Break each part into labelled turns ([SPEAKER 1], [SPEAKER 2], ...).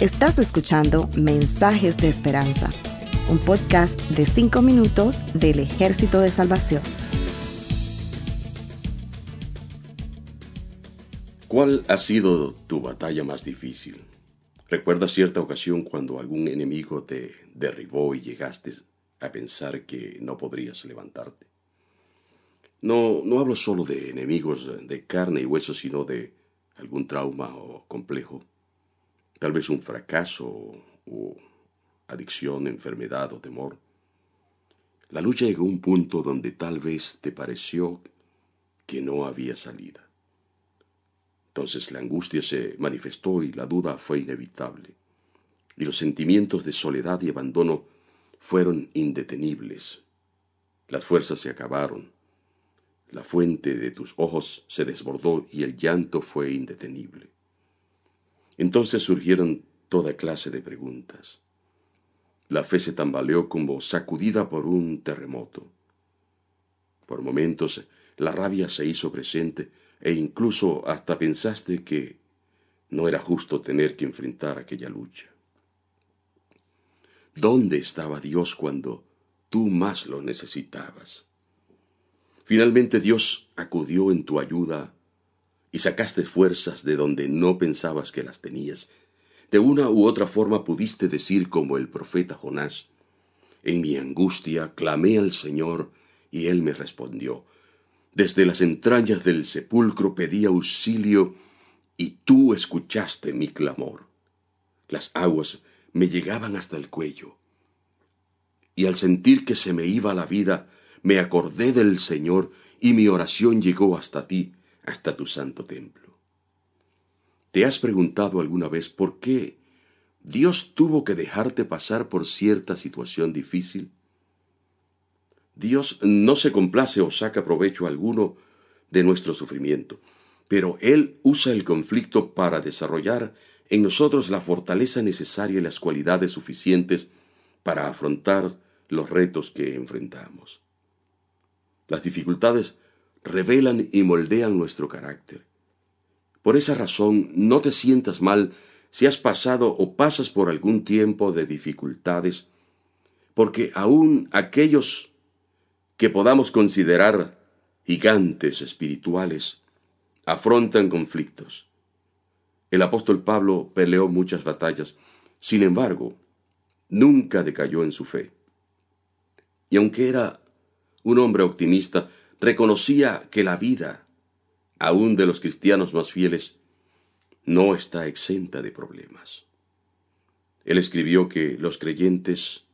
[SPEAKER 1] Estás escuchando Mensajes de Esperanza, un podcast de 5 minutos del Ejército de Salvación.
[SPEAKER 2] ¿Cuál ha sido tu batalla más difícil? ¿Recuerda cierta ocasión cuando algún enemigo te derribó y llegaste a pensar que no podrías levantarte? No, no hablo solo de enemigos de carne y hueso, sino de algún trauma o complejo tal vez un fracaso o adicción, enfermedad o temor. La lucha llegó a un punto donde tal vez te pareció que no había salida. Entonces la angustia se manifestó y la duda fue inevitable. Y los sentimientos de soledad y abandono fueron indetenibles. Las fuerzas se acabaron. La fuente de tus ojos se desbordó y el llanto fue indetenible. Entonces surgieron toda clase de preguntas. La fe se tambaleó como sacudida por un terremoto. Por momentos la rabia se hizo presente e incluso hasta pensaste que no era justo tener que enfrentar aquella lucha. ¿Dónde estaba Dios cuando tú más lo necesitabas? Finalmente Dios acudió en tu ayuda y sacaste fuerzas de donde no pensabas que las tenías. De una u otra forma pudiste decir como el profeta Jonás, en mi angustia clamé al Señor y Él me respondió. Desde las entrañas del sepulcro pedí auxilio y tú escuchaste mi clamor. Las aguas me llegaban hasta el cuello. Y al sentir que se me iba la vida, me acordé del Señor y mi oración llegó hasta ti hasta tu santo templo. ¿Te has preguntado alguna vez por qué Dios tuvo que dejarte pasar por cierta situación difícil? Dios no se complace o saca provecho alguno de nuestro sufrimiento, pero Él usa el conflicto para desarrollar en nosotros la fortaleza necesaria y las cualidades suficientes para afrontar los retos que enfrentamos. Las dificultades revelan y moldean nuestro carácter. Por esa razón, no te sientas mal si has pasado o pasas por algún tiempo de dificultades, porque aún aquellos que podamos considerar gigantes espirituales afrontan conflictos. El apóstol Pablo peleó muchas batallas, sin embargo, nunca decayó en su fe. Y aunque era un hombre optimista, reconocía que la vida, aun de los cristianos más fieles, no está exenta de problemas. Él escribió que los creyentes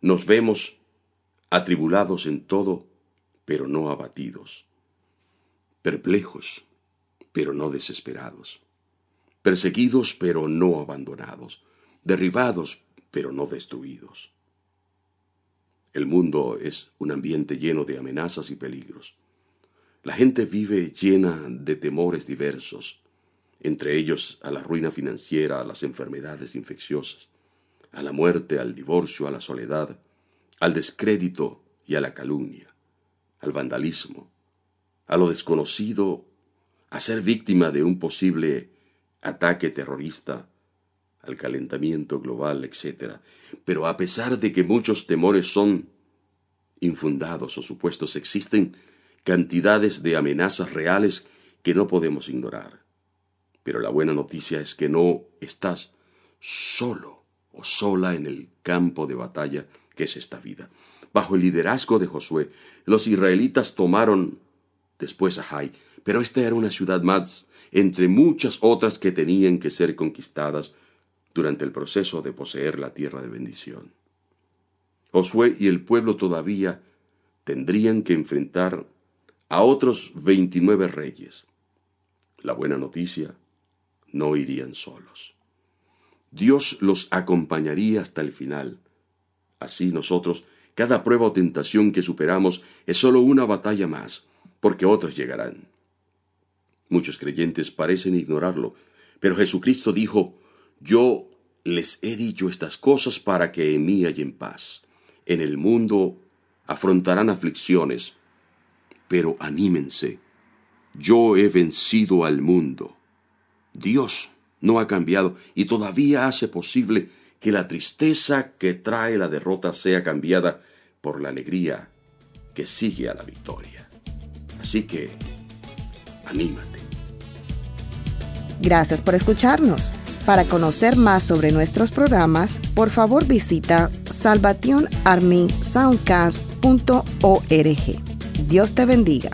[SPEAKER 2] nos vemos atribulados en todo, pero no abatidos, perplejos, pero no desesperados, perseguidos, pero no abandonados, derribados, pero no destruidos. El mundo es un ambiente lleno de amenazas y peligros. La gente vive llena de temores diversos, entre ellos a la ruina financiera, a las enfermedades infecciosas, a la muerte, al divorcio, a la soledad, al descrédito y a la calumnia, al vandalismo, a lo desconocido, a ser víctima de un posible ataque terrorista, al calentamiento global, etc. Pero a pesar de que muchos temores son infundados o supuestos, existen cantidades de amenazas reales que no podemos ignorar. Pero la buena noticia es que no estás solo o sola en el campo de batalla que es esta vida. Bajo el liderazgo de Josué, los israelitas tomaron después a Jai, pero esta era una ciudad más entre muchas otras que tenían que ser conquistadas durante el proceso de poseer la tierra de bendición. Josué y el pueblo todavía tendrían que enfrentar a otros veintinueve reyes. La buena noticia, no irían solos. Dios los acompañaría hasta el final. Así nosotros, cada prueba o tentación que superamos es solo una batalla más, porque otras llegarán. Muchos creyentes parecen ignorarlo, pero Jesucristo dijo, yo les he dicho estas cosas para que en mí en paz. En el mundo afrontarán aflicciones, pero anímense. Yo he vencido al mundo. Dios no ha cambiado y todavía hace posible que la tristeza que trae la derrota sea cambiada por la alegría que sigue a la victoria. Así que, anímate.
[SPEAKER 1] Gracias por escucharnos. Para conocer más sobre nuestros programas, por favor visita salvationarmysoundcast.org. Dios te bendiga.